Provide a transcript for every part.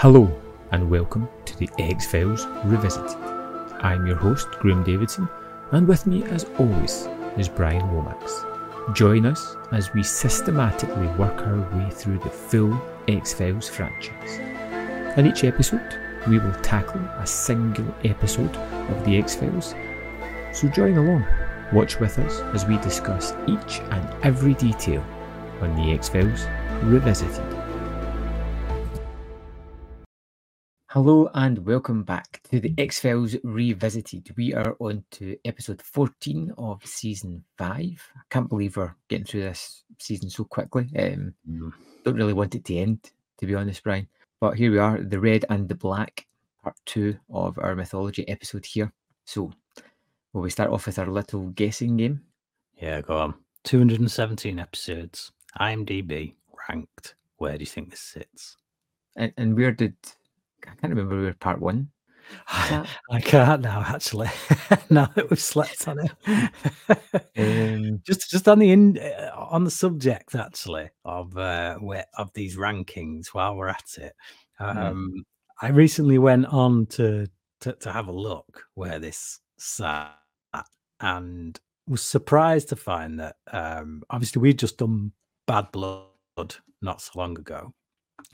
Hello, and welcome to the X Files Revisited. I'm your host, Graham Davidson, and with me, as always, is Bryan Lomax. Join us as we systematically work our way through the full X Files franchise. In each episode, we will tackle a single episode of the X Files. So join along, watch with us as we discuss each and every detail on the X Files Revisited. Hello and welcome back to the X Files Revisited. We are on to episode 14 of season 5. I can't believe we're getting through this season so quickly. Um, Mm. Don't really want it to end, to be honest, Bryan. But here we are, the red and the black, part two of our mythology episode here. So, will we start off with our little guessing game? Yeah, go on. 217 episodes. IMDb ranked. Where do you think this sits? And, and where did I can't remember we were part one. that? I can't now, actually. now that we've slept on it. Um, just just on the in uh, on the subject actually of uh where of these rankings while we're at it. Mm. Um I recently went on to to, to have a look where this sat and was surprised to find that um obviously we'd just done Bad Blood not so long ago.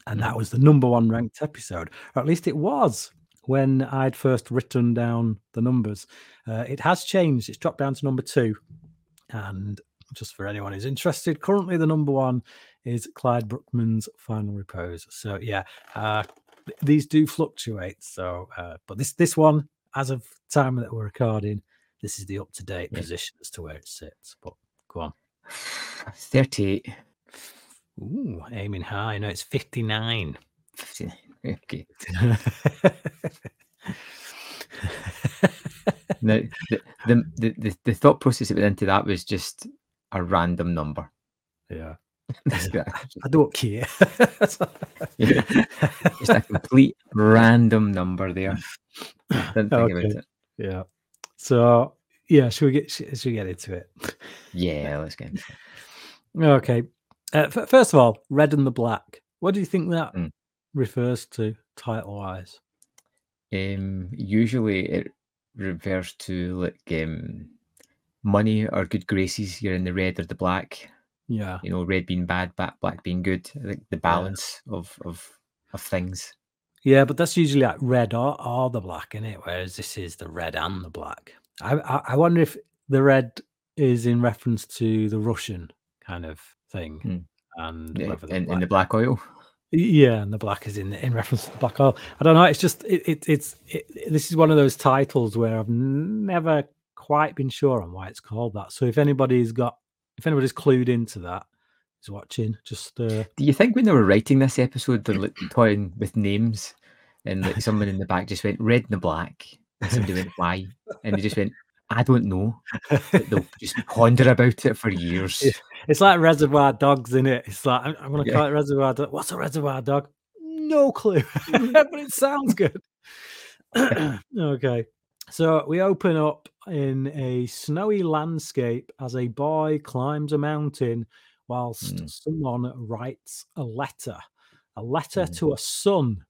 And that Mhm. was the number one ranked episode, or at least it was when I'd first written down the numbers. Uh, it has changed. It's dropped down to number two. And just for anyone who's interested, currently the number one is Clyde Bruckman's Final Repose. So yeah, uh, th- these do fluctuate. So, uh, but this this one, as of time that we're recording, this is the up to date position as to where it sits. But go on. 38. Ooh, aiming high. No, it's fifty nine. 59. Okay. Now, the, the, the, the, the thought process that went into that was just a random number. yeah, I don't care. Yeah. just a complete random number there. Didn't think Okay. about it. Yeah. So yeah, should we get should we get into it? Yeah, let's get into it. Okay. Uh, f- first of all, red and the black. What do you think that Mm. refers to title wise? Um, usually it refers to like um, money or good graces. You're in the red or the black. Yeah. You know, red being bad, black black being good. Think the balance of of of things. Yeah, but that's usually like red or, or the black, in it? Whereas this is the red and the black. I, I I wonder if the red is in reference to the Russian kind of thing, Hmm. and Yeah, whether the in, in the black oil. Yeah, and the black is in in reference to the black hole. I don't know. It's just it, it it's it, this is one of those titles where I've never quite been sure on why it's called that. So if anybody's got if anybody's clued into that, is watching, just uh, Do you think when they were writing this episode, they're like toying with names, and like someone in the back just went red and the black, and somebody went why, and they just went, I don't know. They'll just ponder about it for years. It's like Reservoir Dogs in it. It's like I'm, I'm gonna Yeah. call it Reservoir Dog. What's a Reservoir Dog? No clue, but it sounds good. okay, so we open up in a snowy landscape as a boy climbs a mountain whilst Mm. someone writes a letter, a letter Mm. to a son,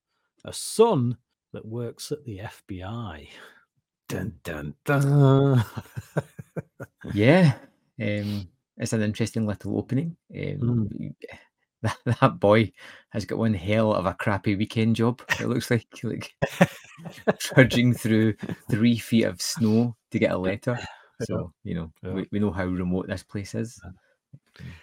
a son that works at the FBI. Dun dun dun. Yeah, um, it's an interesting little opening. Um, that, that boy has got one hell of a crappy weekend job. It looks like like trudging through three feet of snow to get a letter. So you know Yeah. we, we know how remote this place is.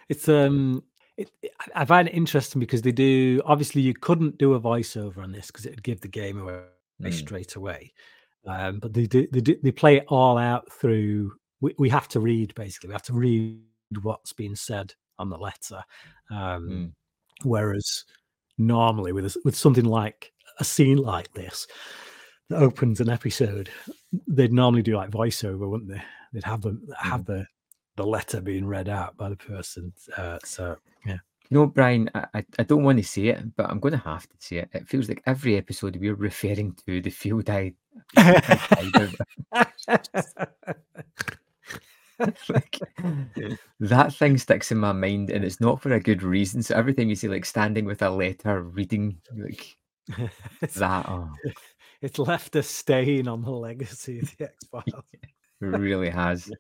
It's um, it, it- I- find it interesting because they do. Obviously, you couldn't do a voiceover on this because it'd give the game away Mm. straight away. Um, but they do, they do, they play it all out through. We, we have to read basically. We have to read what's been said on the letter. Um, Mm. Whereas normally with with something like a scene like this that opens an episode, they'd normally do like voiceover, wouldn't they? They'd have them have the the letter being read out by the person. Uh, so yeah, You know, Bryan, I, I, I don't want to say it, but I'm going to have to say it. It feels like every episode we're referring to the field I. like, that thing sticks in my mind, and it's not for a good reason. So every time you see like standing with a letter, reading, like That oh, it's left a stain on the legacy of the X Files. it really has.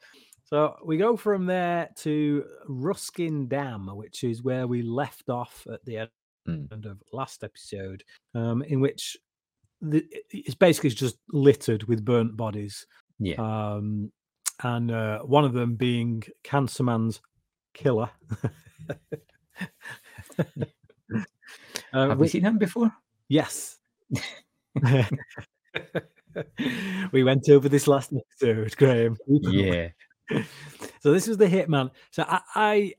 So we go from there to Ruskin Dam, which is where we left off at the end Mm. of last episode, um, in which the, it's basically just littered with burnt bodies, Yeah. um, and uh, one of them being Cancer Man's killer. Uh, Have we seen him before? Yes. we went over this last episode, Graham. Yeah. So this was the Hitman. So I, I,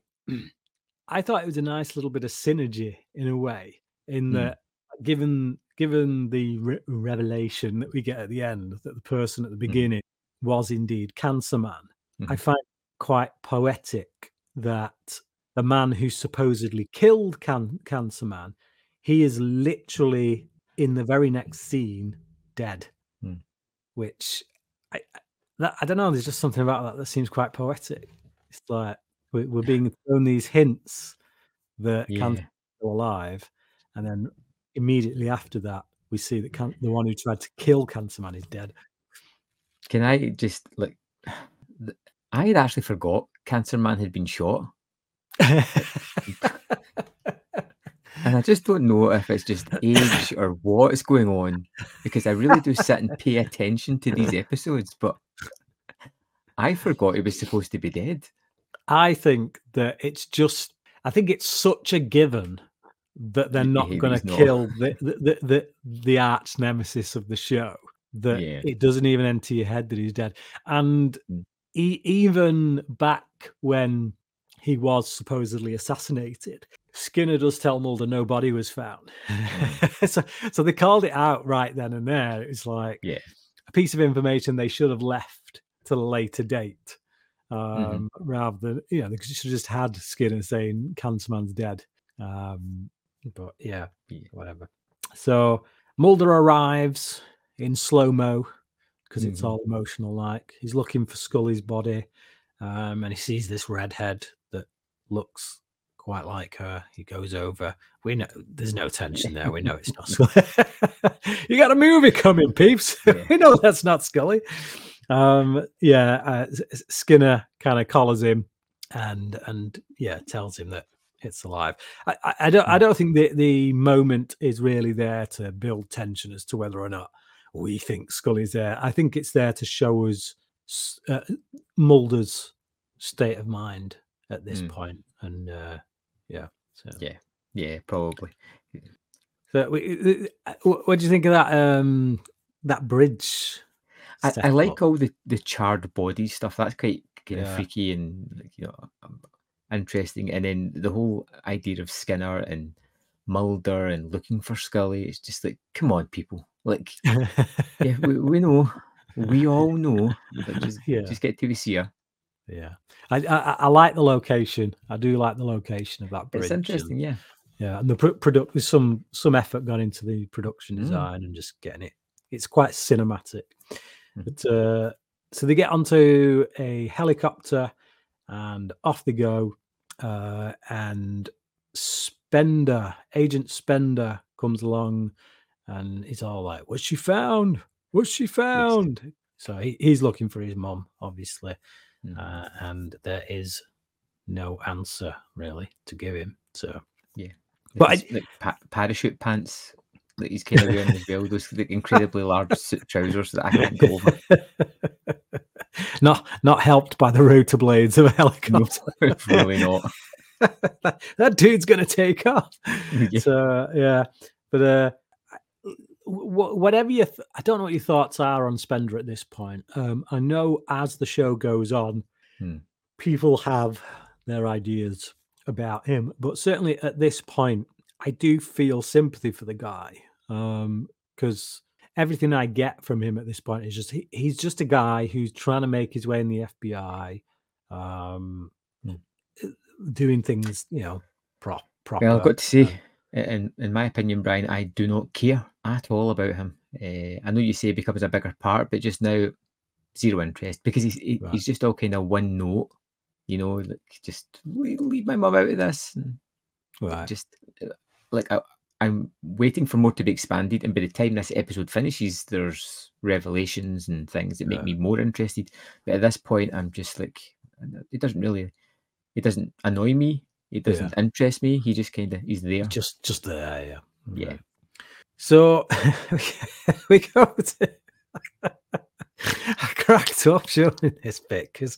I thought it was a nice little bit of synergy in a way, in Mm. that given given the re- revelation that we get at the end that the person at the beginning was indeed Cancer Man, I Mhm. find it quite poetic that the man who supposedly killed Can- Cancer Man, he is literally in the very next scene dead, Mm. which I, I- that, I don't know. There's just something about that that seems quite poetic. It's like we're, we're being thrown these hints that Yeah. Cancer is still alive, and then immediately after that, we see that can- the one who tried to kill Cancer Man is dead. Can I just like? I had actually forgot Cancer Man had been shot, and I just don't know if it's just age or what is going on because I really do sit and pay attention to these episodes, but I forgot he was supposed to be dead. I think that it's just. I think it's such a given that they're not going to kill the the, the the arch nemesis of the show. That Yeah. it doesn't even enter your head that he's dead. And Mm. e- even back when he was supposedly assassinated, Skinner does tell Mulder no body was found. so, so they called it out right then and there. It's like Yeah. a piece of information they should have left to a later date. Um, Mhm. rather than you know, they should have just had Skinner saying Cancer Man's dead. Um, but yeah, Yeah. whatever. So Mulder arrives in slow mo because it's Mhm. all emotional. Like he's looking for Scully's body, um, and he sees this redhead that looks quite like her. He goes over. We know there's no tension there. We know it's not Scully. you got a movie coming, peeps. Yeah. we know that's not Scully. Um, yeah, uh, Skinner kind of collars him and and yeah, tells him that it's alive. I, I, I don't I Hmm. don't think the the moment is really there to build tension as to whether or not we think Scully's there. I think it's there to show us uh, Mulder's state of mind at this Mm. point. and uh, yeah, so Yeah. Yeah, probably. So, uh, what, what do you think of that? Um, that bridge. I, I like all the, the charred body stuff. That's quite kind of freaky and like, you know um, interesting. And then the whole idea of Skinner and Mulder and looking for Scully. It's just like, come on, people. Like, yeah, we, we know, we all know. But just Yeah. just get to see her. Yeah, I, I I- like the location. I do like the location of that bridge. It's and- interesting, yeah. yeah, and the pro- product there's some some effort gone into the production Mm. design and just getting it. It's quite cinematic. Mhm. But uh, so they get onto a helicopter and off they go. Uh, and Spender, Agent Spender, comes along and he's all like, "What's she found? What's she found?" So he, he's looking for his mom, obviously, Mhm. uh, and there is no answer really to give him. So yeah, but I- like pa- parachute pants that he's kind of wearing as well. Those like, incredibly large suit trousers that I can't go over. not not helped by the rotor blades of a helicopter. really not. that, that dude's gonna take off. Yeah. So yeah, but uh, wh- whatever you, th- I don't know what your thoughts are on Spender at this point. Um, I know as the show goes on, Hmm. people have their ideas about him, but certainly at this point, I do feel sympathy for the guy Um, because everything I get from him at this point is just he, he's just a guy who's trying to make his way in the FBI, um, Hmm. doing things you know prop proper. Well, I've got to see say, in in my opinion, Bryan, I do not care at all about him. Uh, I know you say he becomes a bigger part, but just now, zero interest because he's he, Right. he's just all kind of one note, you know, like just leave, my mum out of this. Right. just like I, I'm waiting for more to be expanded, and by the time this episode finishes, there's revelations and things that make Yeah. me more interested. But at this point, I'm just like, it doesn't really, it doesn't annoy me. It doesn't interest me. He just kind of he's there. Just just there, yeah. Yeah. Right. So we go to. I cracked up during this bit because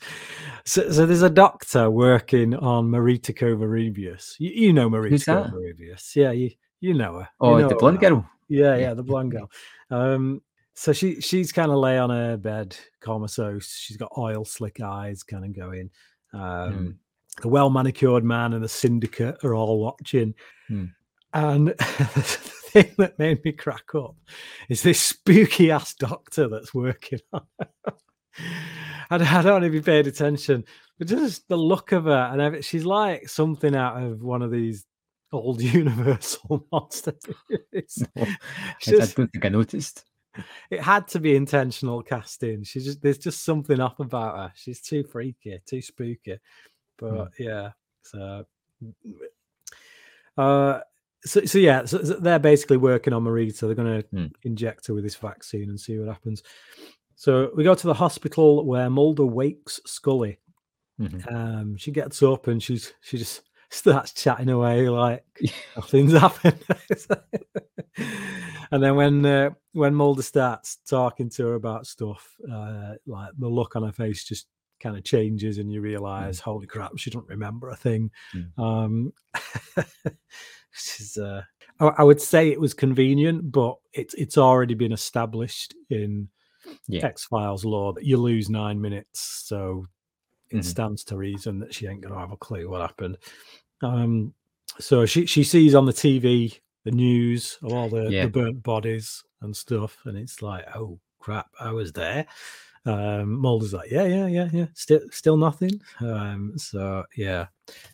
so, so there's a doctor working on Marita Covarrubias. You, you know that? Kovarevius. Yeah, you you know her. You Oh, know the blonde girl. Yeah, yeah, the blonde girl. Um, so she she's kind of lay on her bed, comatose. She's got oil slick eyes, kind of going. Um, Hmm. The well manicured man and the syndicate are all watching, Hmm. and the thing that made me crack up is this spooky ass doctor that's working on. her. I don't know if you paid attention, but just the look of her, and she's like something out of one of these old Universal monster movies. No, She's I, I don't think I noticed. it had to be intentional casting. She's just there's just something off about her. She's too freaky, too spooky. But yeah, so uh so, so yeah, so, so they're basically working on Marita. They're going to Hmm. inject her with this vaccine and see what happens. So we go to the hospital where Mulder wakes Scully. Mhm. Um, she gets up and she's she just starts chatting away like nothing's happened. and then when uh, when Mulder starts talking to her about stuff, uh, like the look on her face just kind of changes, and you realize, holy crap, she doesn't remember a thing. Mm. Um, which is, uh, I, I would say it was convenient, but it's it's already been established in Yeah. X Files law that you lose nine minutes, so it Mhm. stands to reason that she ain't gonna have a clue what happened. Um, so she she sees on the TV the news of all the, Yeah. the burnt bodies and stuff, and it's like, oh crap, I was there. Um, Mulder's like, yeah, yeah, yeah, yeah, still still nothing. Um, so yeah,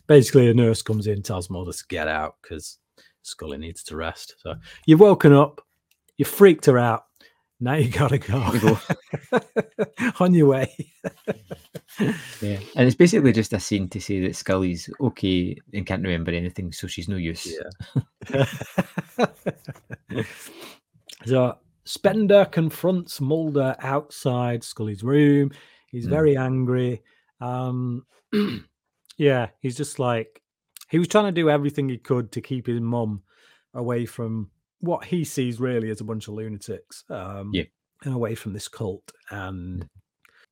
basically a nurse comes in, tells Mulder to get out because Scully needs to rest. So you've woken up, you freaked her out. Now you gotta go on your way. Yeah, and it's basically just a scene to say that Scully's okay and can't remember anything, so she's no use. Yeah. so Spender confronts Mulder outside Scully's room. He's Mm. very angry. Um, yeah, he's just like he was trying to do everything he could to keep his mum away from what he sees really as a bunch of lunatics. Um, Yeah. and away from this cult. And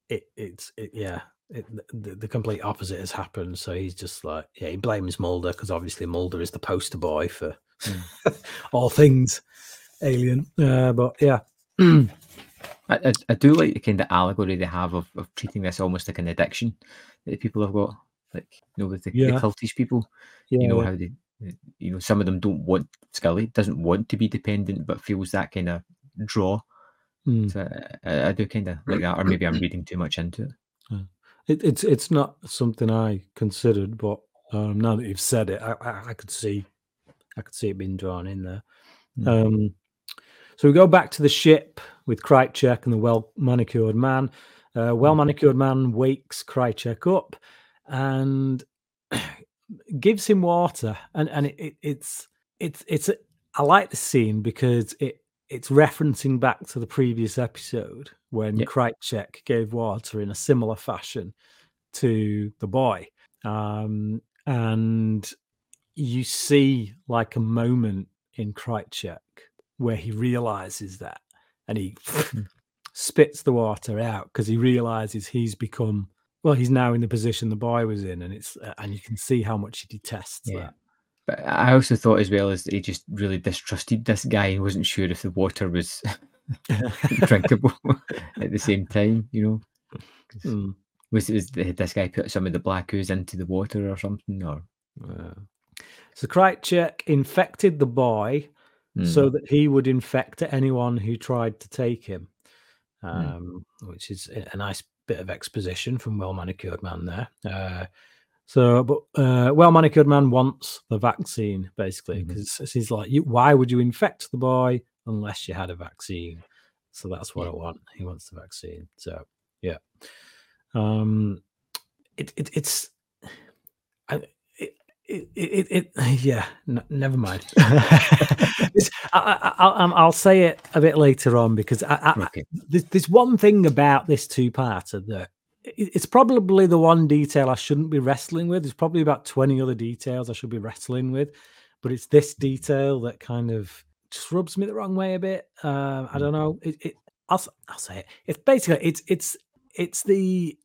it, it's it, yeah, it, the, the complete opposite has happened. So he's just like, yeah, he blames Mulder because obviously Mulder is the poster boy for all things alien. Uh, but yeah, I, I, I do like the kind of allegory they have of, of treating this almost like an addiction that people have got. Like, you know, with the, the Yeah. cultish people, yeah, you know, yeah. how they, you know, some of them don't want Scully, doesn't want to be dependent, but feels that kind of draw. Mm. So I, I, I do kind of like that, or maybe I'm reading too much into it. It, it's it's not something I considered, but um, now that you've said it, I, I, I could see I could see it being drawn in there. Mm. Um, so we go back to the ship with Krycek and the well manicured man. Uh, well manicured man wakes Krycek up and gives him water, and and it, it, it's it's it's a- I like the scene because it it's referencing back to the previous episode when Yep. Krycek gave water in a similar fashion to the boy. Um, and you see like a moment in Krycek where he realizes that and he spits the water out because he realizes he's become well he's now in the position the boy was in and it's uh, and you can see how much he detests Yeah. But I also thought as well as he just really distrusted this guy and wasn't sure if the water was drinkable at the same time, you know Mm, Was, was the, this guy put some of the black ooze into the water or something? Or yeah. so Krycek infected the boy Mm, so that he would infect anyone who tried to take him, Hmm. um, which is a nice bit of exposition from Well Manicured Man there. Uh, so, but uh, Well Manicured Man wants the vaccine basically because he's like, you, why would you infect the boy unless you had a vaccine? So that's what Yeah. I want. He wants the vaccine. So, yeah. Um, it, it it's. I, it, it, it, yeah, never mind. I, I, I, I'll say it a bit later on because I, I, Okay. there's, there's one thing about this two-parter that it's probably the one detail I shouldn't be wrestling with. There's probably about 20 other details I should be wrestling with, but it's this detail that kind of just rubs me the wrong way a bit. Um, I don't know. It, it I'll, I'll say it. It's basically it's it's it's the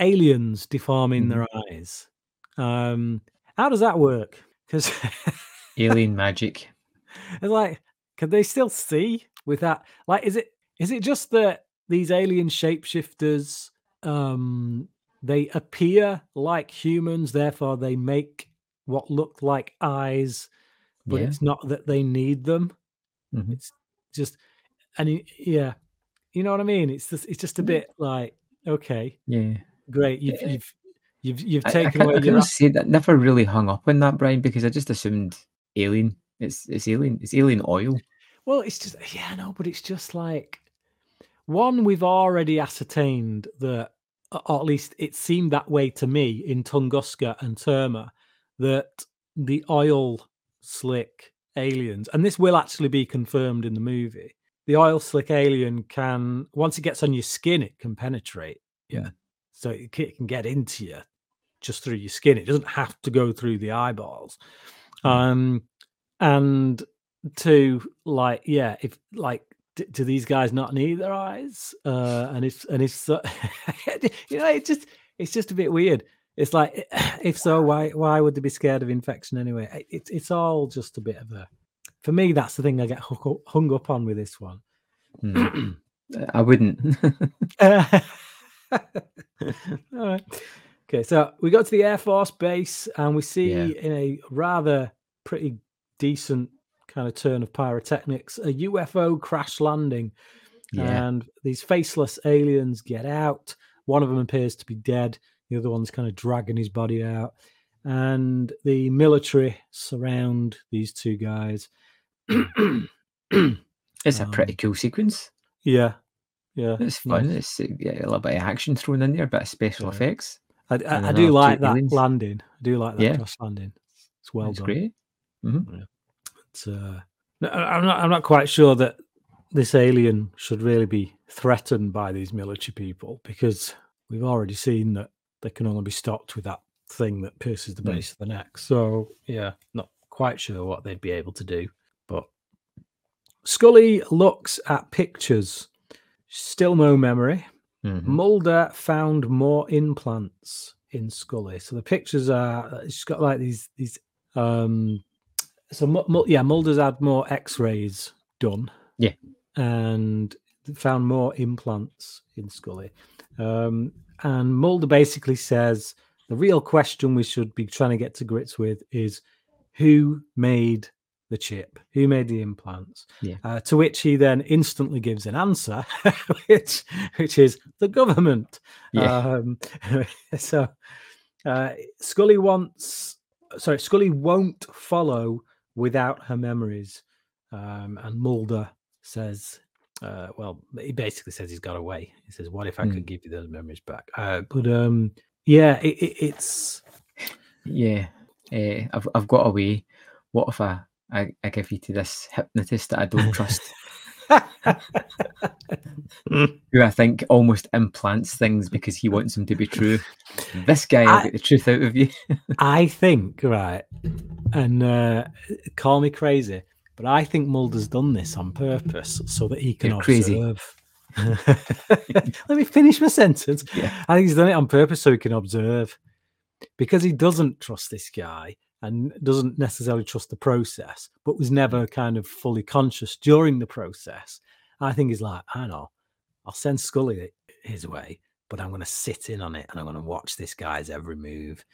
aliens deforming their eyes. Um, how does that work? Because Alien magic. it's like, can they still see with that? Like, is it is it just that these alien shapeshifters um they appear like humans, therefore they make what look like eyes, but Yeah. it's not that they need them. Mhm. It's just and yeah, you know what I mean? It's just it's just a bit like, okay, Yeah. great, you've Yeah. You've you've you've I, I, away I your can say that never really hung up on that, Bryan, because I just assumed alien. It's it's alien. It's alien oil. Well, it's just yeah, no, but it's just like one we've already ascertained that, or or at least it seemed that way to me in Tunguska and Terma, that the oil slick aliens, and this will actually be confirmed in the movie. The oil slick alien can once it gets on your skin, it can penetrate. Yeah, hmm. so it can get into you just through your skin. It doesn't have to go through the eyeballs. Um, and to like yeah if like d- do these guys not need their eyes uh and if and if so you know it just it's just a bit weird it's like if so why why would they be scared of infection anyway It- it's it's all just a bit of a for me that's the thing i get hook up, hung up on with this one Hmm. I wouldn't. Uh, all right. Okay, so we go to the Air Force base and we see Yeah. in a rather pretty decent kind of turn of pyrotechnics a UFO crash landing. yeah. And these faceless aliens get out. One of them appears to be dead, the other one's kind of dragging his body out. And the military surround these two guys. It's a pretty um, cool sequence. yeah, yeah. It's nice. fun. It's uh, yeah, a little bit of action thrown in there, a bit of special Yeah. effects. I, I, I do like that aliens. landing. I do like that Yeah. crash landing. It's well It's done. great. It's, uh, no, I- I'm not. I'm not quite sure that this alien should really be threatened by these military people because we've already seen that they can only be stopped with that thing that pierces the Hmm. base of the neck. So yeah, not quite sure what they'd be able to do. But Scully looks at pictures. Still no memory. Mhm. Mulder found more implants in Scully. So the pictures are it's got like these these um so Mu- yeah, Mulder's had more x-rays done. Yeah. And found more implants in Scully. Um and Mulder basically says the real question we should be trying to get to grips with is who made the chip? Who made the implants? Yeah. Uh, to which he then instantly gives an answer, which which is the government. Yeah. Um, so uh, Scully wants, sorry, Scully won't follow without her memories. Um, and Mulder says, uh, well, he basically says he's got away. He says, "What if I Hmm. could give you those memories back?" Uh, but um, yeah, it, it, it's Yeah. Uh, I've I've got away. What if I, I I give you to this hypnotist that I don't trust, who I think almost implants things because he wants them to be true. This guy will I- get the truth out of you. I think right, and uh, call me crazy, but I think Mulder's done this on purpose so that he can You're observe. Let me finish my sentence. Yeah. I think he's done it on purpose so he can observe, because he doesn't trust this guy and doesn't necessarily trust the process, but was never kind of fully conscious during the process. I think he's like, I know, I'll send Scully his way, but I'm going to sit in on it and I'm going to watch this guy's every move.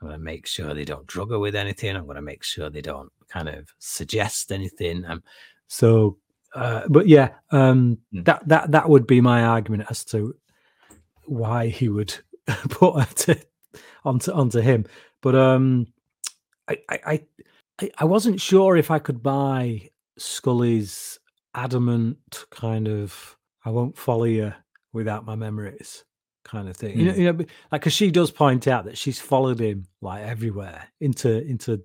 I'm going to make sure they don't drug her with anything. I'm going to make sure they don't kind of suggest anything. Um, so, uh, but yeah, um, Mm. that that that would be my argument as to why he would put her to, onto onto him. But um, I, I I wasn't sure if I could buy Scully's adamant kind of I won't follow you without my memories kind of thing. You know, Mm. you know, like because she does point out that she's followed him like everywhere into into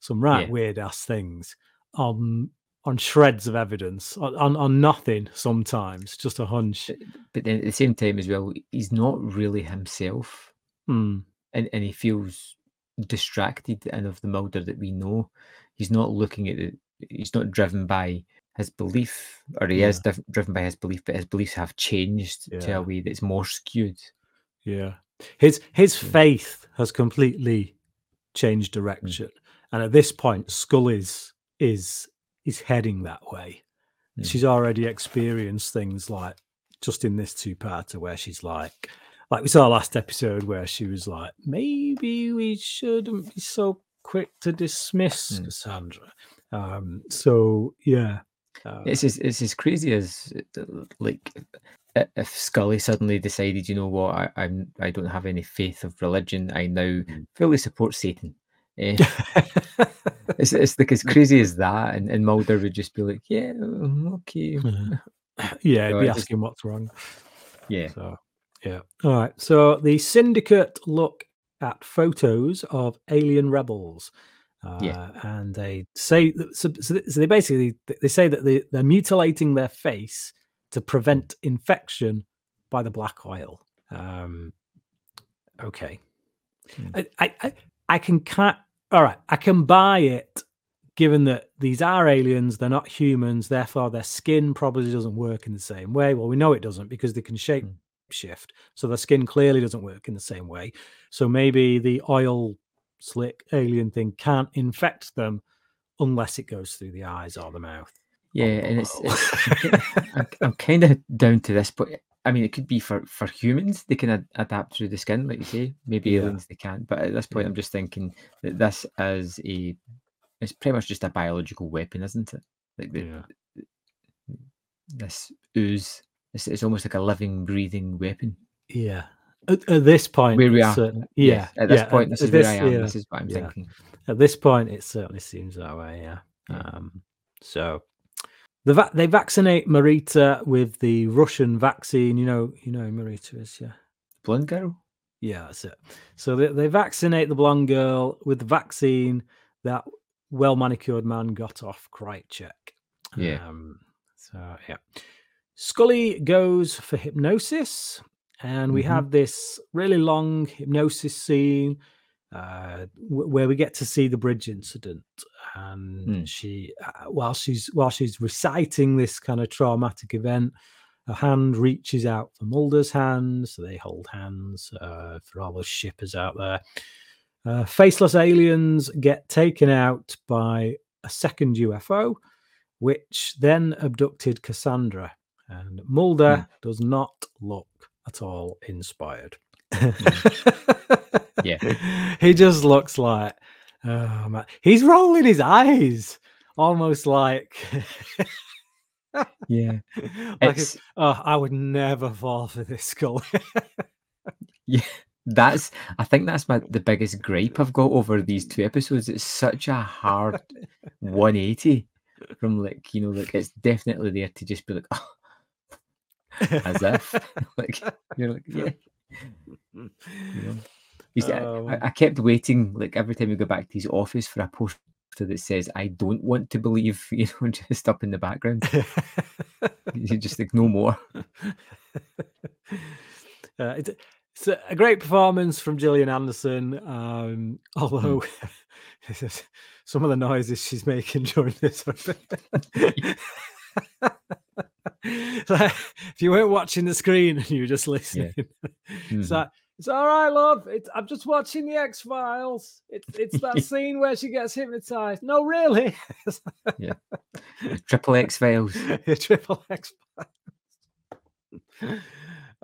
some right Yeah. weird ass things on on shreds of evidence on, on on nothing sometimes just a hunch. But, but then at the same time as well, he's not really himself, Hmm. and and he feels distracted. And of the Mulder that we know, he's not looking at it. He's not driven by his belief, or he is diff- driven by his belief, but his beliefs have changed to a way that's more skewed. Yeah. His his Yeah. faith has completely changed direction. And at this point, Scully's is is heading that way. Mm. She's already experienced things like just in this two parter where she's like like we saw last episode where she was like, maybe we shouldn't be so quick to dismiss Mm. Cassandra. Um so yeah. Uh, It's as it's as crazy as like if Scully suddenly decided, you know what, I, I'm I don't have any faith of religion. I now Mm. fully support Satan. Eh, it's it's like as crazy as that, and, and Mulder would just be like, yeah, um, okay, yeah, So be I just- asking what's wrong. yeah, So, yeah. All right. So the syndicate look at photos of alien rebels. Uh, Yeah. And they say, that- so, so they- basically they say that they, they're mutilating their face to prevent infection by the black oil. Um, okay. Hmm. I, I, I, can can't. All right, I can buy it, given that these are aliens, they're not humans, therefore their skin probably doesn't work in the same way. Well, we know it doesn't because they can shape Mm. Shift, so the skin clearly doesn't work in the same way. So maybe the oil slick alien thing can't infect them unless it goes through the eyes or the mouth. yeah, oh, and it's, it's I'm, I'm kind of down to this point. I mean, it could be for for humans they can ad- adapt through the skin, like you say. Maybe Yeah. aliens they can't, but at this point, I'm just thinking that this is a it's pretty much just a biological weapon, isn't it? Like the, Yeah. this ooze. It's, it's almost like a living, breathing weapon. Yeah. At, at this point, Where we are. certainly- Yes, yeah. At this yeah, point, this is where I am. yeah. This is what I'm yeah. thinking. At this point, it certainly seems that way. Yeah. Um, so the va- they vaccinate Marita with the Russian vaccine. You know, you know who Marita is, yeah. Blonde girl. Yeah, that's it. So they, they vaccinate the blonde girl with the vaccine that well manicured man got off Krycek. Yeah. Um, so yeah. Scully goes for hypnosis, and we Mhm. have this really long hypnosis scene uh, w- where we get to see the bridge incident. And Hmm. she, uh, while she's while she's reciting this kind of traumatic event, her hand reaches out for Mulder's hand, so they hold hands uh, for all those shippers out there. Uh, faceless aliens get taken out by a second UFO, which then abducted Cassandra. And Mulder hmm. does not look at all inspired. Hmm. Yeah. he just looks like, oh man, he's rolling his eyes, almost like, Yeah. like oh, I would never fall for this skull. Yeah. That's I think that's my the biggest gripe I've got over these two episodes. It's such a hard 180 from like, you know, like it's definitely there to just be like, oh, as if like you're like, yeah. You know? See, I- Oh, I, I kept waiting like every time we go back to his office for a poster that says I don't want to believe, you know, just up in the background. You just like no more. uh, it's, it's a a great performance from Gillian Anderson. Um, although some of the noises she's making during this. Are a bit- Like, if you weren't watching the screen and you were just listening, it's Mhm. like it's all right, love. It's, I'm just watching the X Files. It's it's that scene where she gets hypnotized. No, really, yeah. Triple X Files. Triple X. Files.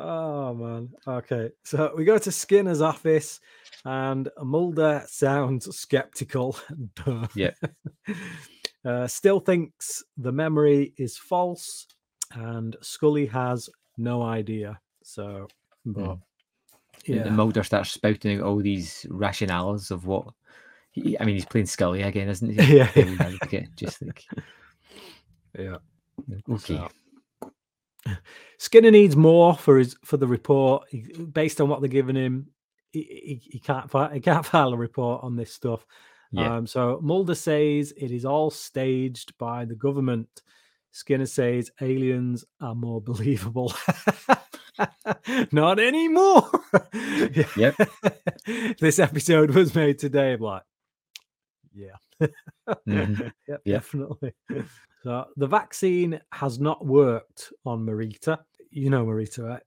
Oh man. Okay, so we go to Skinner's office, and Mulder sounds skeptical. Yep. Uh, still thinks the memory is false, and Scully has no idea. So, but Mm. Yeah, And Mulder starts spouting out all these rationales of what. He, I mean, he's playing Scully again, isn't he? Yeah. Advocate, Just like yeah. okay. So- Skinner needs more for his for the report. He, based on what they're giving him, he, he, he can't fi- he can't file a report on this stuff. Yeah. Um, so Mulder says it is all staged by the government. Skinner says aliens are more believable. Not anymore. Yep. this episode was made today. I'm like, yeah. Mhm. Yep, Yep. definitely. So the vaccine has not worked on Marita. You know Marita, right?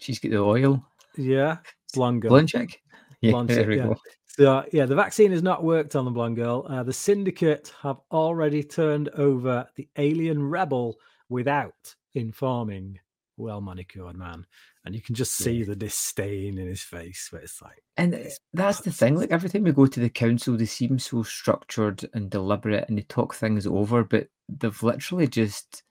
She's got the oil. Yeah. Blonde girl. Blonde chick. Yeah, Blonde there chick, we yeah. So yeah, the vaccine has not worked on the blonde girl. Uh, the syndicate have already turned over the alien rebel without informing well manicured man, and you can just see Yeah. the disdain in his face. Where it's like, And uh, that's the thing. Like every time we go to the council, they seem so structured and deliberate, and they talk things over. But they've literally just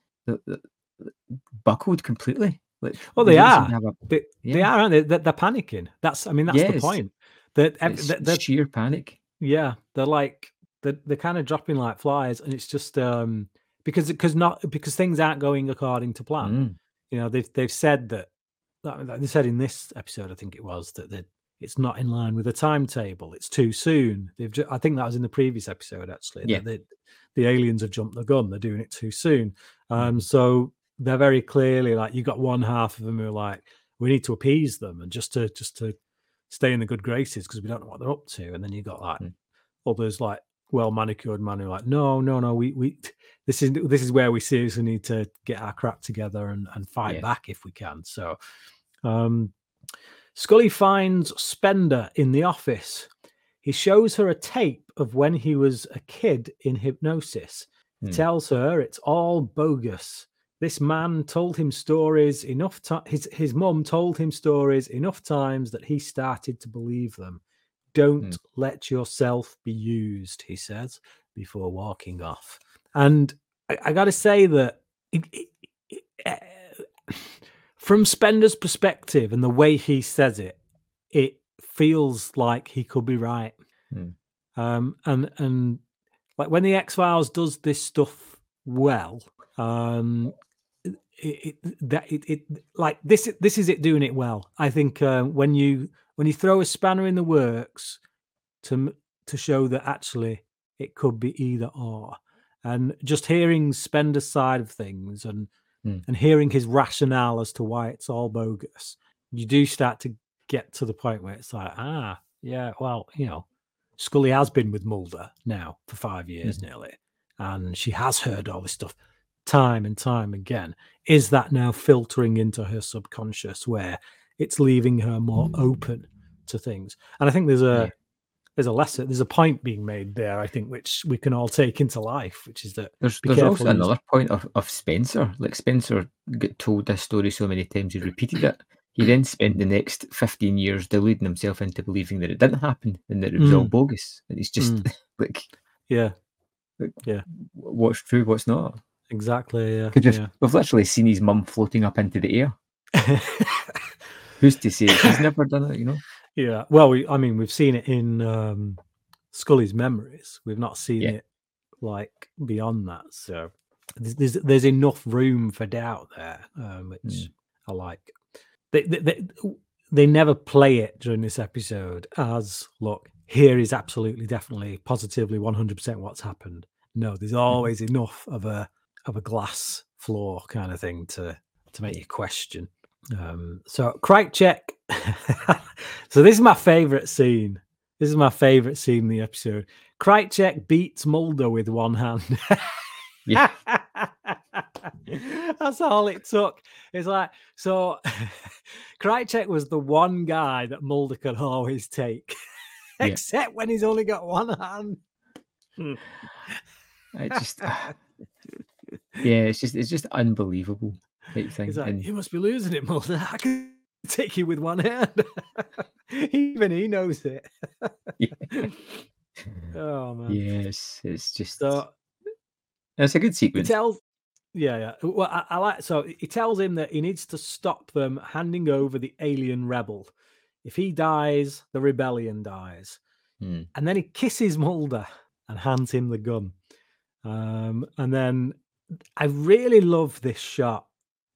buckled completely. Like, Well, they don't are. a- they, they are, aren't they? They're, they're panicking. That's, I mean, that's the point. That it's that- that- sheer panic. Yeah, they're like they're, they're kind of dropping like flies, and it's just um because because not because things aren't going according to plan. Mm, You know, they've they've said that that they said in this episode, I think it was that that it's not in line with the timetable. It's too soon. They've ju- I think that was in the previous episode actually. Yeah. they, the aliens have jumped the gun. They're doing it too soon. Mm. Um, so they're very clearly like you got one half of them who are like we need to appease them and just to just to stay in the good graces because we don't know what they're up to. And then you got like Mm. others like well manicured man who are like no no no we we this is this is where we seriously need to get our crap together and and fight Yeah. back if we can. So um Scully finds Spender in the office. He shows her a tape of when he was a kid in hypnosis. He Hmm. tells her it's all bogus. This man told him stories enough time. His his mum told him stories enough times that he started to believe them. Don't let yourself be used, he says before walking off. And I, I got to say that it, it- it- uh, from Spender's perspective and the way he says it, it feels like he could be right. Hmm. Um, and and like when the X Files does this stuff well, um, it, it that it, it like this this is it doing it well. I think uh, when you when you throw a spanner in the works to to show that actually it could be either or, and just hearing Spender's side of things and Hmm. and hearing his rationale as to why it's all bogus, you do start to get to the point where it's like, ah, yeah, well, you know, Scully has been with Mulder now for five years nearly, and she has heard all this stuff time and time again. Is that now filtering into her subconscious where it's leaving her more open to things? And I think there's a there's a lesson, there's a point being made there, I think, which we can all take into life, which is that There's, there's also another point of, of Spencer. Like Spencer got told this story so many times he repeated it. He then spent the next 15 years deluding himself into believing that it didn't happen and that it was all Mm. bogus. And he's just Mm. like, yeah, yeah, what's true, what's not? Exactly. Yeah. Could just, yeah. We've literally seen his mum floating up into the air. Who's to say he's never done it, you know? Yeah. Well, we, I mean, we've seen it in um, Scully's memories. We've not seen Yeah. it like beyond that. So there's there's, there's enough room for doubt there, um, which Mm. I like. They, they they they never play it during this episode as look here is absolutely definitely positively 100% what's happened. No, there's always enough of a of a glass floor kind of thing to to make you question. Um, so Krycek. so this is my favorite scene. This is my favorite scene in the episode. Krycek beats Mulder with one hand. Yeah. That's all it took. It's like so Krycek was the one guy that Mulder could always take. Yeah. Except when he's only got one hand. I just, yeah, it's just, it's just unbelievable type thing. He's like, and you must be losing it, Mulder. I can take you with one hand. Even he knows it. yeah. Oh man. yes, it's just, So it's a good sequence. tells yeah yeah well I, I like so he tells him that he needs to stop them handing over the alien rebel if he dies the rebellion dies Hmm. and then he kisses mulder and hands him the gun um and then i really love this shot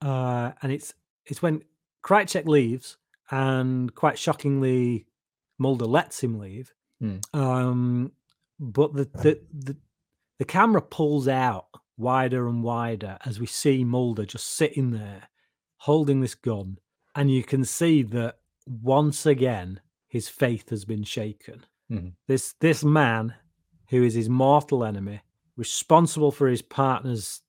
uh, and it's it's when Krycek leaves, and quite shockingly, Mulder lets him leave. Hmm. Um, but the, the the the camera pulls out wider and wider as we see Mulder just sitting there holding this gun, and you can see that once again his faith has been shaken. Mhm. This this man, who is his mortal enemy, responsible for his partner's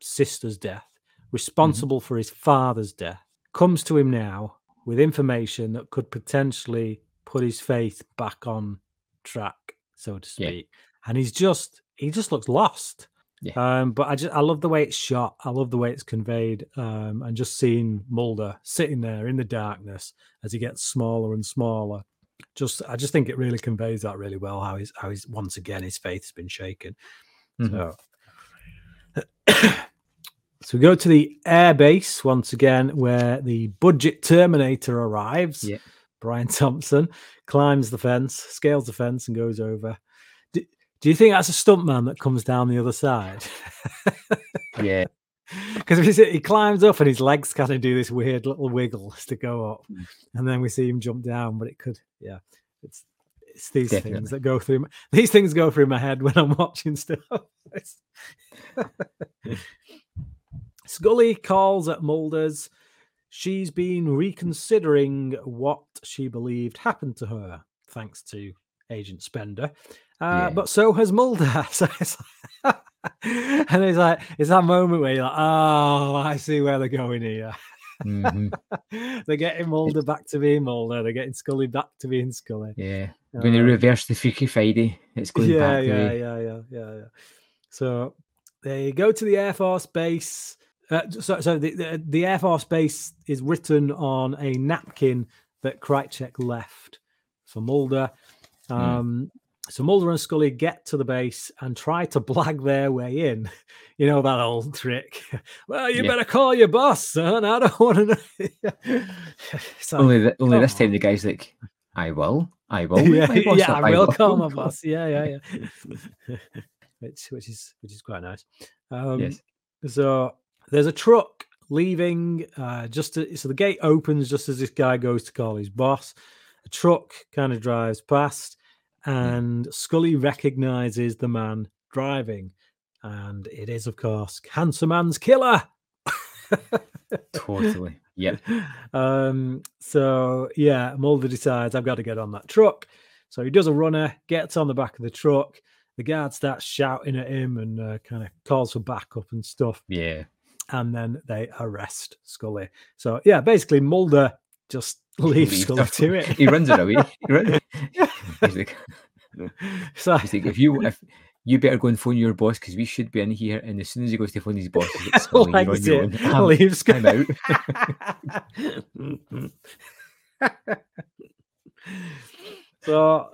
sister's death, responsible for his father's death, comes to him now with information that could potentially put his faith back on track, so to Yeah. speak. And he's just he just looks lost. Yeah. Um, but I just I love the way it's shot. I love the way it's conveyed. Um, and just seeing Mulder sitting there in the darkness as he gets smaller and smaller. Just I just think it really conveys that really well. How he's how he's once again his faith's been shaken. Mhm. So so we go to the air base once again, where the budget Terminator arrives. Yeah. Brian Thompson climbs the fence, scales the fence, and goes over. Do, do you think that's a stuntman that comes down the other side? Yeah. Because he climbs up and his legs kind of do this weird little wiggles to go up, Mm. and then we see him jump down. But it could, yeah, it's it's these Definitely. things that go through. My, these things go through my head when I'm watching stuff. Scully calls at Mulder's. She's been reconsidering what she believed happened to her, thanks to Agent Spender. Uh, Yeah. But so has Mulder. So it's and it's like it's that moment where you're like, oh, I see where they're going here. Mhm. they're getting Mulder back to being Mulder. They're getting Scully back to being Scully. Yeah. Going to Um, reverse the Freaky Friday. It's going yeah, back. yeah, yeah, yeah, yeah, yeah. So they go to the Air Force base. Uh, so, so the, the the Air Force base is written on a napkin that Krycek left for Mulder. Um, So Mulder and Scully get to the base and try to blag their way in. You know that old trick. Well, you Yeah. better call your boss, son. I don't want to know. It's Only, th- only this come time the guy's like, I will. I will. yeah, my boss yeah, up, I will call my boss. Yeah, yeah, yeah. which which is which is quite nice. Um, Yes. So there's a truck leaving. Uh, just to, so the gate opens just as this guy goes to call his boss. A truck kind of drives past, and Scully recognizes the man driving, and it is of course Cancer Man's killer. Totally. Yeah. Um, so yeah, Mulder decides I've got to get on that truck. So he does a runner, gets on the back of the truck. The guard starts shouting at him and uh, kind of calls for backup and stuff. Yeah. And then they arrest Scully. So yeah, basically Mulder just leaves Leaves Scully to it. He runs it away. He run- he's like, So he's like, if you if you better go and phone your boss because we should be in here. And as soon as he goes to phone his boss, he's like, Scully, you're on your own. I'm, leaves I'm out. so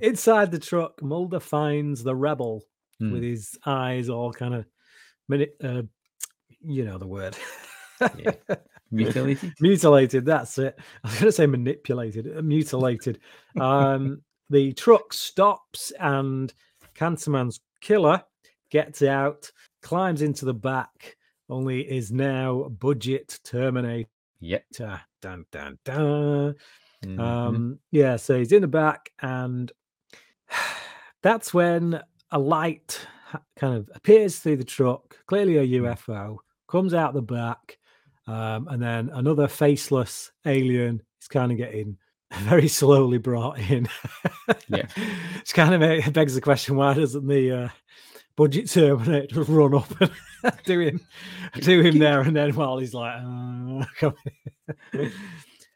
inside the truck, Mulder finds the rebel Hmm. with his eyes all kind of, uh, you know the word. Yeah. Mutilated. mutilated. That's it. I was going to say manipulated, uh, mutilated. Um, the truck stops and Cancerman's killer gets out, climbs into the back, only is now budget Terminator. Yep. Dun dun dun. Mhm. Um, yeah, so he's in the back, and that's when a light kind of appears through the truck, clearly a UFO, comes out the back, um, and then another faceless alien is kind of getting very slowly brought in. Yeah. it's kind of it begs the question: Why doesn't the uh, budget Terminator run up and do him, do him there and then while he's like, uh,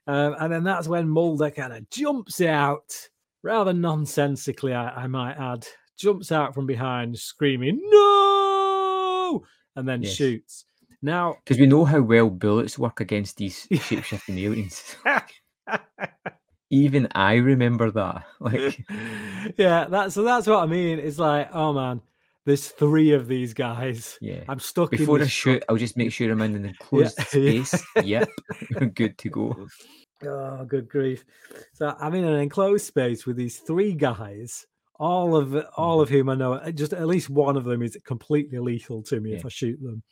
um, and then that's when Mulder kind of jumps out, rather nonsensically, I, I might add, jumps out from behind, screaming "No!" and then Yes. shoots. Now, Because we know how well bullets work against these shape shifting aliens. Even I remember that. Like, yeah, that's so that's what I mean. It's like, oh man, there's three of these guys. yeah. I'm stuck Before in I shoot, I'll just make sure I'm in an enclosed Yeah. space. Yep. Good to go. Oh, good grief! So I'm in an enclosed space with these three guys, all of all mm-hmm. of whom I know. Just at least one of them is completely lethal to me if I shoot them.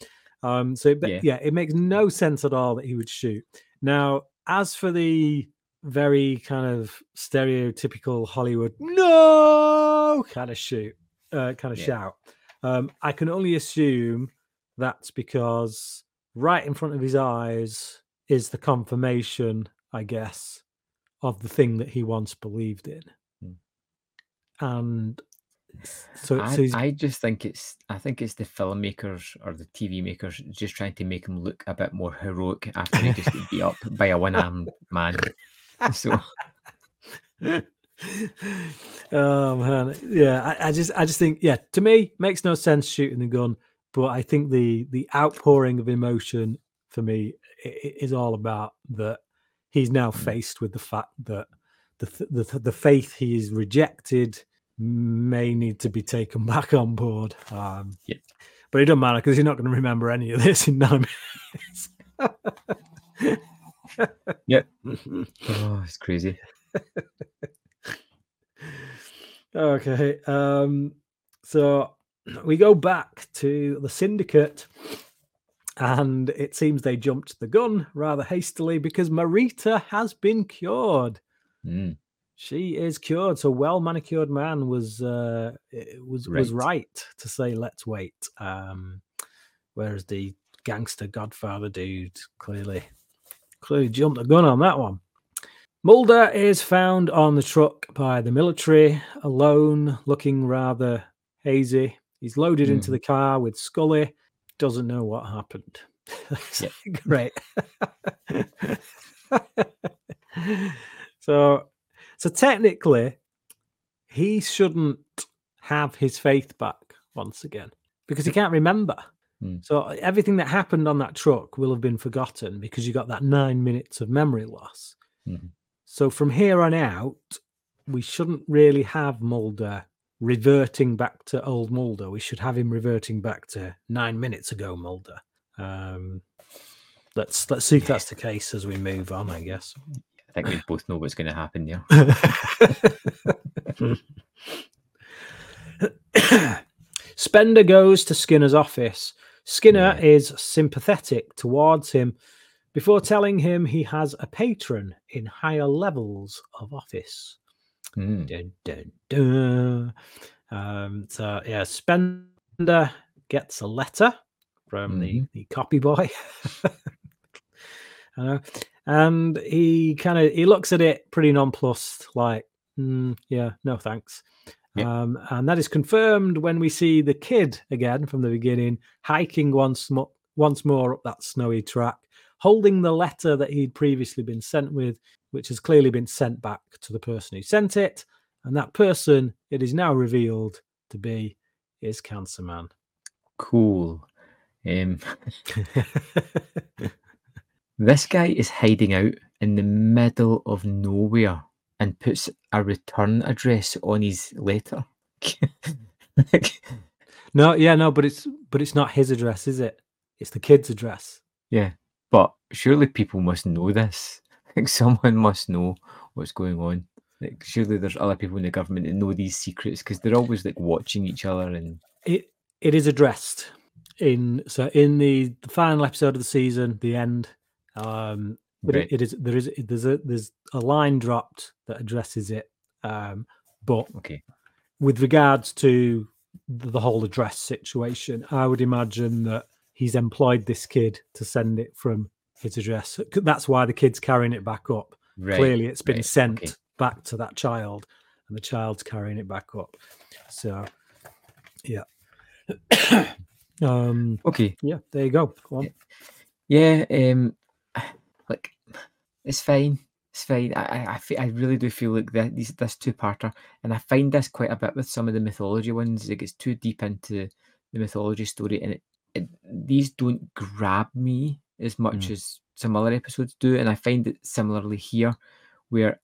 Um, so but Yeah. yeah, it makes no sense at all that he would shoot. Now, as for the very kind of stereotypical Hollywood no kind of shoot, uh, kind of Yeah. shout, um, I can only assume that's because right in front of his eyes is the confirmation, I guess, of the thing that he once believed in. Hmm. And so, I, so I just think it's I think it's the filmmakers or the TV makers just trying to make him look a bit more heroic after he just beat up by a one armed man. So oh man, yeah. I, I just, I just think, yeah. To me, makes no sense shooting the gun, but I think the the outpouring of emotion for me i- i- is all about that he's now mm. faced with the fact that the the the faith he is rejected may need to be taken back on board. Um, Yeah. But it doesn't matter because you're not going to remember any of this in nine minutes. Yep. oh, it's crazy. Okay. Um, so we go back to the syndicate, and it seems they jumped the gun rather hastily because Marita has been cured. Mm, She is cured. So well manicured man was uh, was was Right. right to say let's wait. Um, whereas the gangster Godfather dude clearly clearly jumped the gun on that one. Mulder is found on the truck by the military, alone, looking rather hazy. He's loaded into Mhm. the car with Scully. Doesn't know what happened. Great. so, so technically, he shouldn't have his faith back once again because he can't remember. Hmm. So everything that happened on that truck will have been forgotten because you got that nine minutes of memory loss. Mhm. So from here on out, we shouldn't really have Mulder reverting back to old Mulder. We should have him reverting back to nine minutes ago Mulder. Um, let's let's see if that's the case as we move on. I guess. I think we both know what's going to happen there. Spender goes to Skinner's office. Skinner Yeah. is sympathetic towards him before telling him he has a patron in higher levels of office. Mm, Dun, dun, dun. Um, so yeah, Spender gets a letter from the, the copy boy. Uh, and he kind of he looks at it pretty nonplussed, like, "Mm, yeah, no thanks. Yep. Um, and that is confirmed when we see the kid again from the beginning, hiking once more, once more up that snowy track, holding the letter that he'd previously been sent with, which has clearly been sent back to the person who sent it. And that person, it is now revealed to be, is Cancer Man. cool. Um, this guy is hiding out in the middle of nowhere and puts a return address on his letter. Like, no, yeah, no, but it's but it's not his address, is it? It's the kid's address. yeah, but surely people must know this. Like someone must know what's going on. Like surely there's other people in the government that know these secrets because they're always like watching each other and It it is addressed in so in the, the final episode of the season, the end. Um, but it, it is there is there's a there's a line dropped that addresses it. Um, but okay. with regards to the, whole address situation, I would imagine that he's employed this kid to send it from his address. That's why the kid's carrying it back up. Right. Clearly, it's been right, sent okay. back to that child, and the child's carrying it back up. So, yeah. um. Okay. Yeah. There you go. Go on. Yeah, um, like it's fine. It's fine. I, I, I, fe- I really do feel like that these this two parter, and I find this quite a bit with some of the mythology ones. It gets too deep into the mythology story, and it, it these don't grab me as much Mm. as some other episodes do. And I find it similarly here, where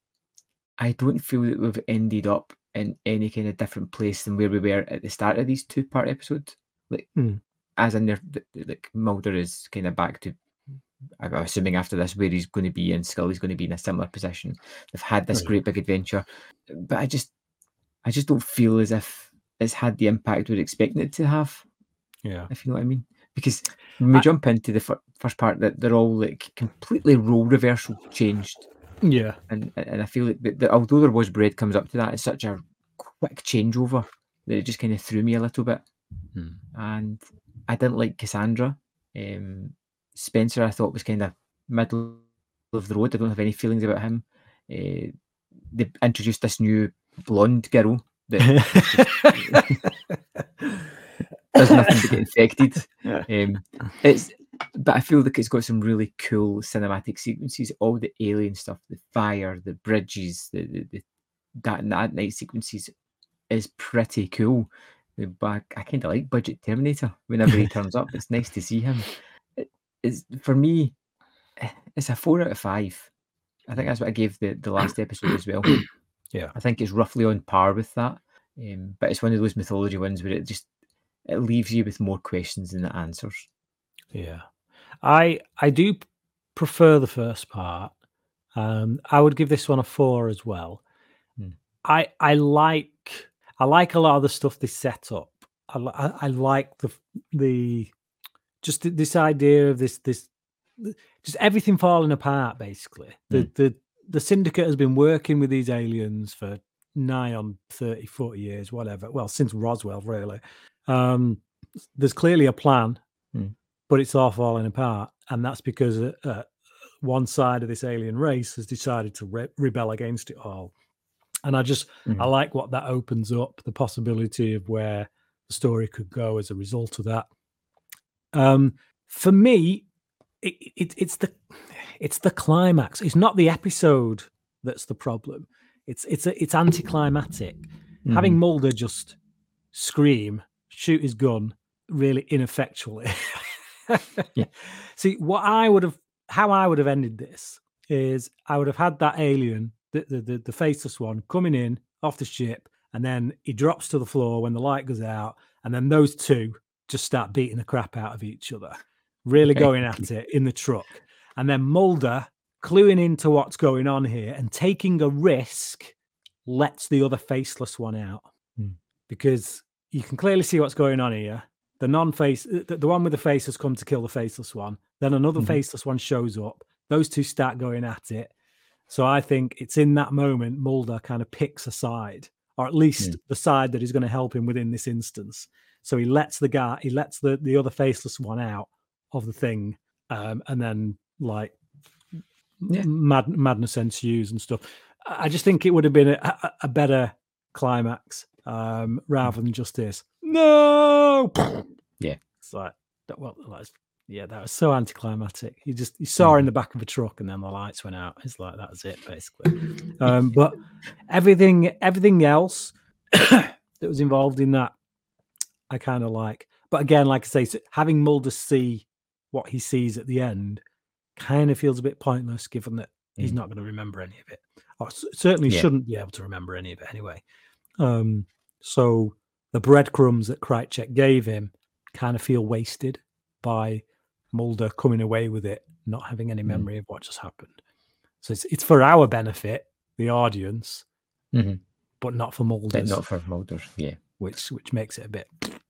I don't feel that we've ended up in any kind of different place than where we were at the start of these two part episodes. Like, Mm. as in, there, th- th- like Mulder is kind of back to I'm assuming after this where he's going to be and Scully's going to be in a similar position. They've had this great big adventure, but I just, I just don't feel as if it's had the impact we're expecting it to have. Yeah. If you know what I mean. because when we I- jump into the fir- first part, that they're all like completely role reversal changed, Yeah. and and I feel like that, that although there was bread comes up to that, it's such a quick changeover that it just kind of threw me a little bit, Hmm. and I didn't like Cassandra. Um, Spender, I thought was kind of middle of the road. I don't have any feelings about him. Uh, they introduced this new blonde girl that does nothing to get infected. Um, it's, but I feel like it's got some really cool cinematic sequences. All the alien stuff, the fire, the bridges, the, the, the that that night sequences is pretty cool. But I, I kind of like Budget Terminator. Whenever he turns up, it's nice to see him. It's for me, eh, it's a four out of five. I think that's what I gave the, the last episode as well. Yeah. I think it's roughly on par with that. Um, but it's one of those mythology ones where it just it leaves you with more questions than it answers. Yeah, I I do prefer the first part. Um, I would give this one a four as well. Hmm. I I like I like a lot of the stuff they set up. I I, I like the the just this idea of this this just everything falling apart. Basically, the the the syndicate has been working with these aliens for nigh on 30 40 years whatever well since roswell really um there's clearly a plan Hmm. but it's all falling apart and that's because uh, uh, one side of this alien race has decided to re- rebel against it all and i just i Mhm. like what that opens up the possibility of where the story could go as a result of that um for me it, it, it's the it's the climax it's not the episode that's the problem it's it's a, it's anticlimactic having Mulder just scream, shoot his gun really ineffectually. Yeah. See, what I would have, how I would have ended this is I would have had that alien, the, the, the, the faceless one, coming in off the ship, and then he drops to the floor when the light goes out, and then those two just start beating the crap out of each other, really Okay. going at it in the truck. And then Mulder, cluing into what's going on here and taking a risk, lets the other faceless one out Hmm. because you can clearly see what's going on here. The non-face, the, the one with the face has come to kill the faceless one. Then another Mhm. faceless one shows up. Those two start going at it. So I think it's in that moment Mulder kind of picks a side, or at least the side that is going to help him within this instance. So he lets the guy, he lets the the other faceless one out of the thing, um, and then like Yeah. mad, madness ensues and stuff. I just think it would have been a, a, better climax um, rather than just this. No. Yeah. It's like that. Well, that's, yeah, that was so anticlimactic. You just you saw her in the back of a truck and then the lights went out. It's like that's it basically. Um, but everything, everything else that was involved in that, I kind of like. But again, like I say, s- having Mulder see what he sees at the end kind of feels a bit pointless, given that he's Mm. not going to remember any of it, or certainly Yeah. shouldn't be able to remember any of it anyway. Um, so the breadcrumbs that Krycek gave him kind of feel wasted by Mulder coming away with it, not having any Mm. memory of what just happened. So it's it's for our benefit, the audience, Mhm. but not for But Mulder's, not for Mulder. Yeah. which which makes it a bit.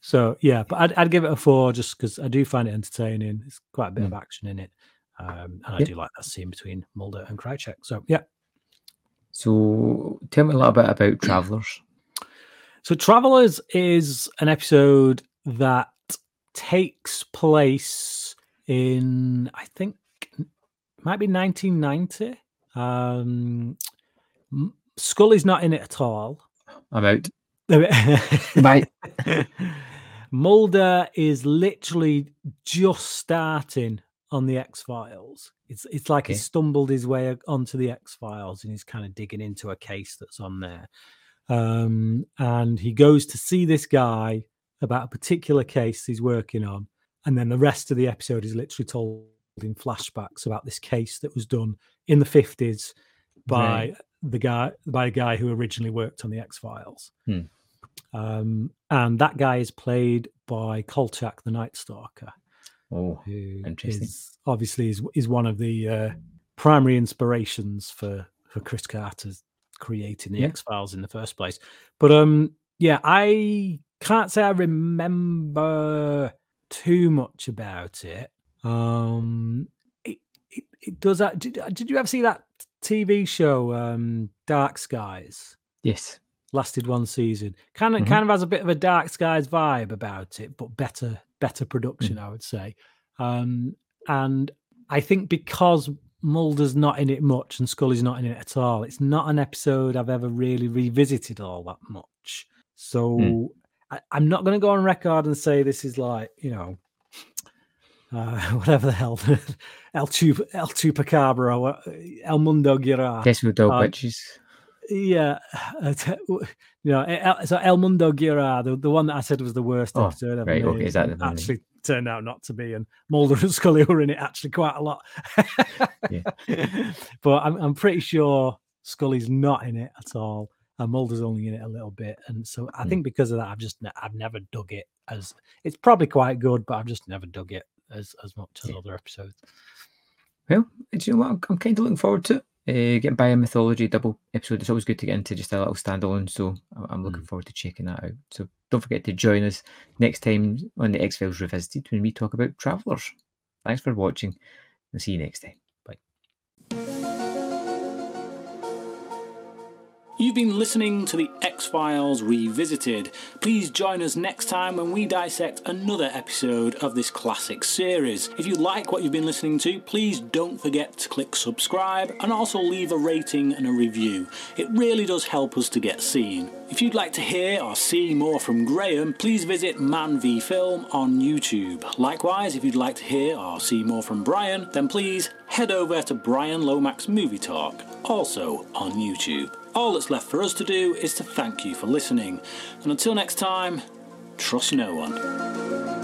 So yeah, but I'd, I'd give it a four just because I do find it entertaining. It's quite a bit of action in it, um, and I Yeah. do like that scene between Mulder and Krycek. So yeah, So tell me a little bit about Travelers. So Travelers is an episode that takes place in I think might be 1990. Um Scully's not in it at all. I'm out. Bye. Mulder is literally just starting on the X Files. It's it's like Okay. he stumbled his way onto the X Files and he's kind of digging into a case that's on there. Um, and he goes to see this guy about a particular case he's working on, and then the rest of the episode is literally told in flashbacks about this case that was done in the fifties by Right. the guy by a guy who originally worked on the X Files. Hmm. Um, and that guy is played by Kolchak, the Night Stalker, Oh, who Interesting. is obviously is, is one of the uh, primary inspirations for for Chris Carter creating the Yeah. X Files in the first place. But um, yeah, I can't say I remember too much about it. Um, it it, it does that. Did, did you ever see that TV show, um, Dark Skies? Yes. Lasted one season. Kind of Mhm. kind of has a bit of a Dark Skies vibe about it, but better better production, Mm. I would say. Um, and I think because Mulder's not in it much and Scully's not in it at all, it's not an episode I've ever really revisited all that much. So I, I'm not going to go on record and say this is like you know uh, whatever the hell El Chup El Chupacabra or El Mundo Gira. Guess dog um, witches. Yeah, uh, t- you know, El, so El Mundo Gira, the, the one that I said was the worst Oh, episode ever right, okay, is that actually turned out not to be, and Mulder and Scully were in it actually quite a lot. Yeah. but I'm I'm pretty sure Scully's not in it at all, and Mulder's only in it a little bit, and so I Hmm. think because of that, I've just I've never dug it as it's probably quite good, but I've just never dug it as as much as Yeah. other episodes. Well, you know what? I'm, I'm kind of looking forward to it. Uh, getting by a mythology double episode. It's always good to get into just a little standalone. So I'm looking forward to checking that out. So don't forget to join us next time on the X Files Revisited when we talk about Travelers. Thanks for watching. We'll see you next time. You've been listening to the X Files Revisited. Please join us next time when we dissect another episode of this classic series. If you like what you've been listening to, please don't forget to click subscribe and also leave a rating and a review. It really does help us to get seen. If you'd like to hear or see more from Graham, please visit Man v Film on YouTube. Likewise, if you'd like to hear or see more from Bryan, then please head over to Bryan Lomax Movie Talk, also on YouTube. All that's left for us to do is to thank you for listening, and until next time, trust no one.